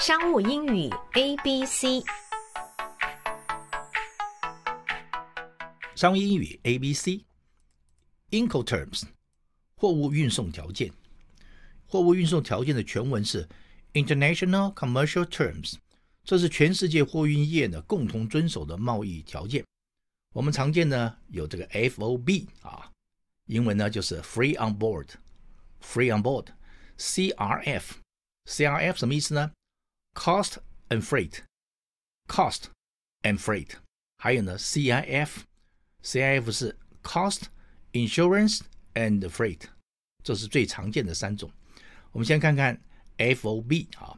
商务英语 A B C，商务英语 A B C，Incoterms，货物运送条件。货物运送条件的全文是 International Commercial Terms，这是全世界货运业呢共同遵守的贸易条件。我们常见呢有这个 FOB 啊，英文呢就是 Free on Board，Free on Board，CRF。CRF 什么意思呢？Cost and Freight，Cost and Freight，还有呢，CIF，CIF 是 Cost Insurance and Freight，这是最常见的三种。我们先看看 FOB 啊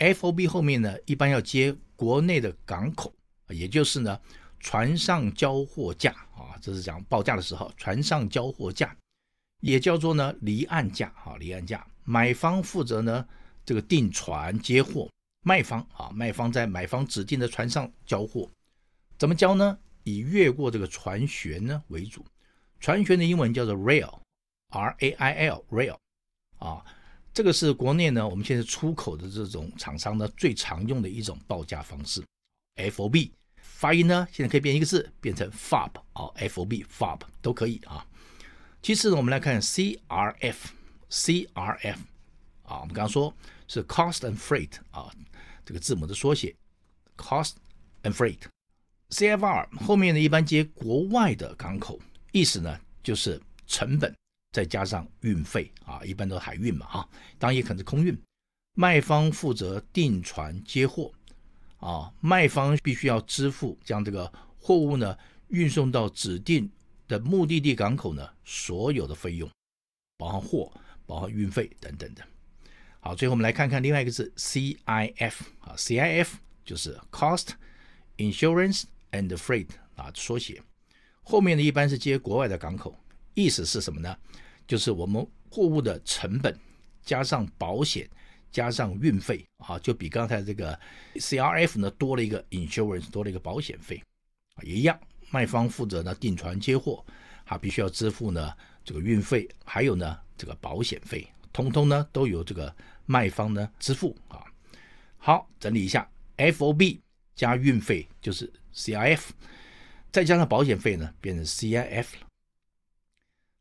，FOB 后面呢一般要接国内的港口，也就是呢船上交货价啊，这是讲报价的时候，船上交货价也叫做呢离岸价啊，离岸价，买方负责呢。这个订船接货，卖方啊，卖方在买方指定的船上交货，怎么交呢？以越过这个船舷呢为主，船舷的英文叫做 rail，R A I L，rail，啊，这个是国内呢我们现在出口的这种厂商呢最常用的一种报价方式，FOB，发音呢现在可以变一个字，变成 FOB 啊，FOB，FOB 都可以啊。其次呢，我们来看 CRF，CRF。啊，我们刚刚说是 cost and freight 啊，这个字母的缩写，cost and freight。CFR 后面呢一般接国外的港口，意思呢就是成本再加上运费啊，一般都是海运嘛啊，当然也可能是空运。卖方负责订船接货啊，卖方必须要支付将这个货物呢运送到指定的目的地港口呢所有的费用，包含货、包含运费等等的。好，最后我们来看看另外一个字 CIF 啊，CIF 就是 Cost Insurance and Freight 啊，缩写。后面呢一般是接国外的港口，意思是什么呢？就是我们货物的成本加上保险加上运费啊，就比刚才这个 CRF 呢多了一个 Insurance，多了一个保险费啊，也一样。卖方负责呢订船接货，啊必须要支付呢这个运费，还有呢这个保险费。通通呢都由这个卖方呢支付啊。好，整理一下，FOB 加运费就是 CIF，再加上保险费呢变成 CIF 了。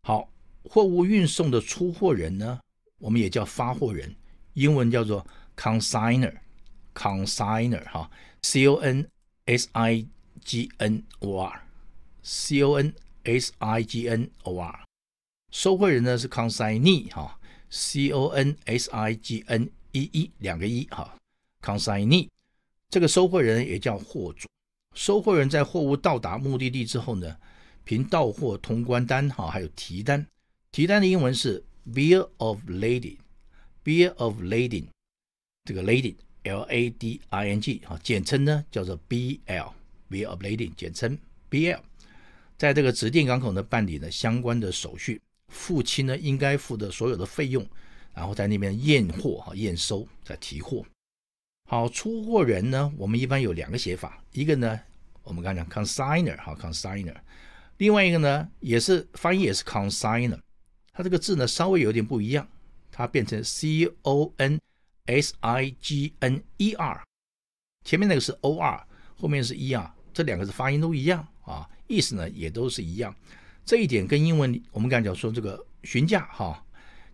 好，货物运送的出货人呢，我们也叫发货人，英文叫做 consignor，consignor 哈，C O N S I G N O R，C O N S I G N O R，收货人呢是 consignee 哈。C O N S I G N E E 两个一哈，consignee 这个收货人也叫货主。收货人在货物到达目的地之后呢，凭到货通关单哈，还有提单。提单的英文是 bill of lading，bill of lading，这个 lading L A D I N G 哈，简称呢叫做 B L，bill of lading 简称 B L，在这个指定港口呢办理了相关的手续。付清呢应该付的所有的费用，然后在那边验货哈，验收再提货。好，出货人呢，我们一般有两个写法，一个呢，我们刚讲 consigner 哈，consigner，另外一个呢，也是翻译也是 consigner，它这个字呢稍微有点不一样，它变成 c o n s i g n e r，前面那个是 o r，后面是 e r，这两个字发音都一样啊，意思呢也都是一样。这一点跟英文我们刚才讲说这个询价哈，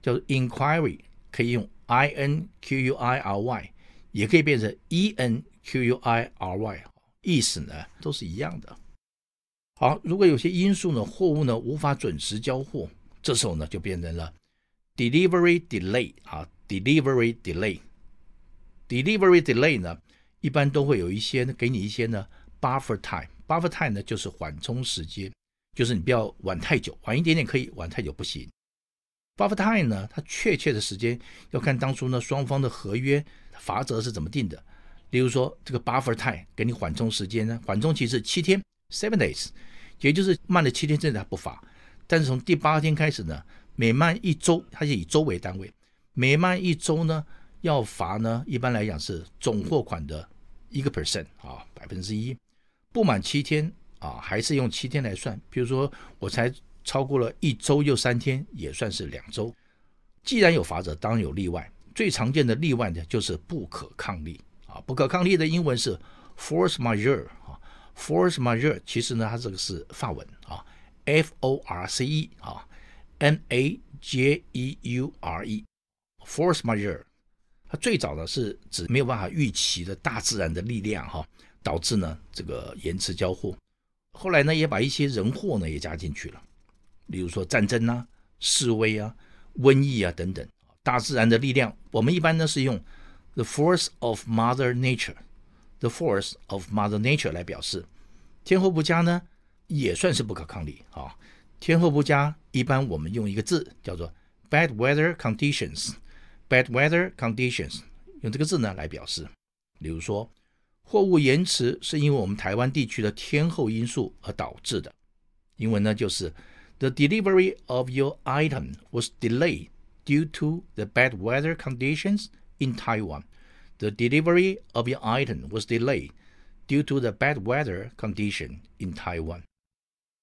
叫做 inquiry，可以用 i n q u i r y，也可以变成 e n q u i r y，意思呢都是一样的。好，如果有些因素呢，货物呢无法准时交货，这时候呢就变成了 delivery delay 啊，delivery delay，delivery delay 呢一般都会有一些给你一些呢 buffer time，buffer time 呢就是缓冲时间。就是你不要晚太久，晚一点点可以，晚太久不行。Buffer time 呢，它确切的时间要看当初呢双方的合约罚则是怎么定的。例如说，这个 Buffer time 给你缓冲时间呢，缓冲期是七天 （seven days），也就是慢了七天之内它不罚。但是从第八天开始呢，每慢一周，它是以周为单位，每慢一周呢要罚呢，一般来讲是总货款的一个 percent 啊，百分之一，不满七天。啊，还是用七天来算。比如说，我才超过了一周又三天，也算是两周。既然有法则，当然有例外。最常见的例外呢，就是不可抗力啊不可抗力的英文是 force majeure 啊，force majeure 其实呢，它这个是法文啊，f o r c e 啊，m a j e u r e，force majeure，它最早呢是指没有办法预期的大自然的力量哈，导致呢这个延迟交货。后来呢也把一些人祸呢也加进去了，比如说战争啊、示威啊、瘟疫啊等等。大自然的力量，我们一般呢是用 the force of Mother Nature，the force of Mother Nature 来表示。天候不佳呢，也算是不可抗力啊。天候不佳，一般我们用一个字叫做 bad weather conditions，bad weather conditions，用这个字呢来表示。比如说，货物延迟是因为我们台湾地区的天候因素而导致的。英文呢就是 the delivery of your item was delayed。Due to the bad weather conditions in Taiwan, the delivery of your item was delayed due to the bad weather condition in Taiwan.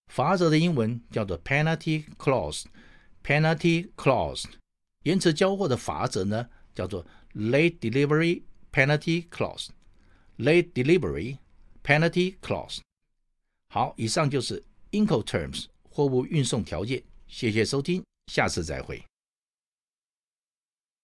罚则的英文叫做 penalty clause。penalty clause，延迟交货的罚则呢叫做 late delivery penalty clause。 Late delivery penalty clause。好，以上就是 Incoterms 货物运送条件。谢谢收听，下次再会。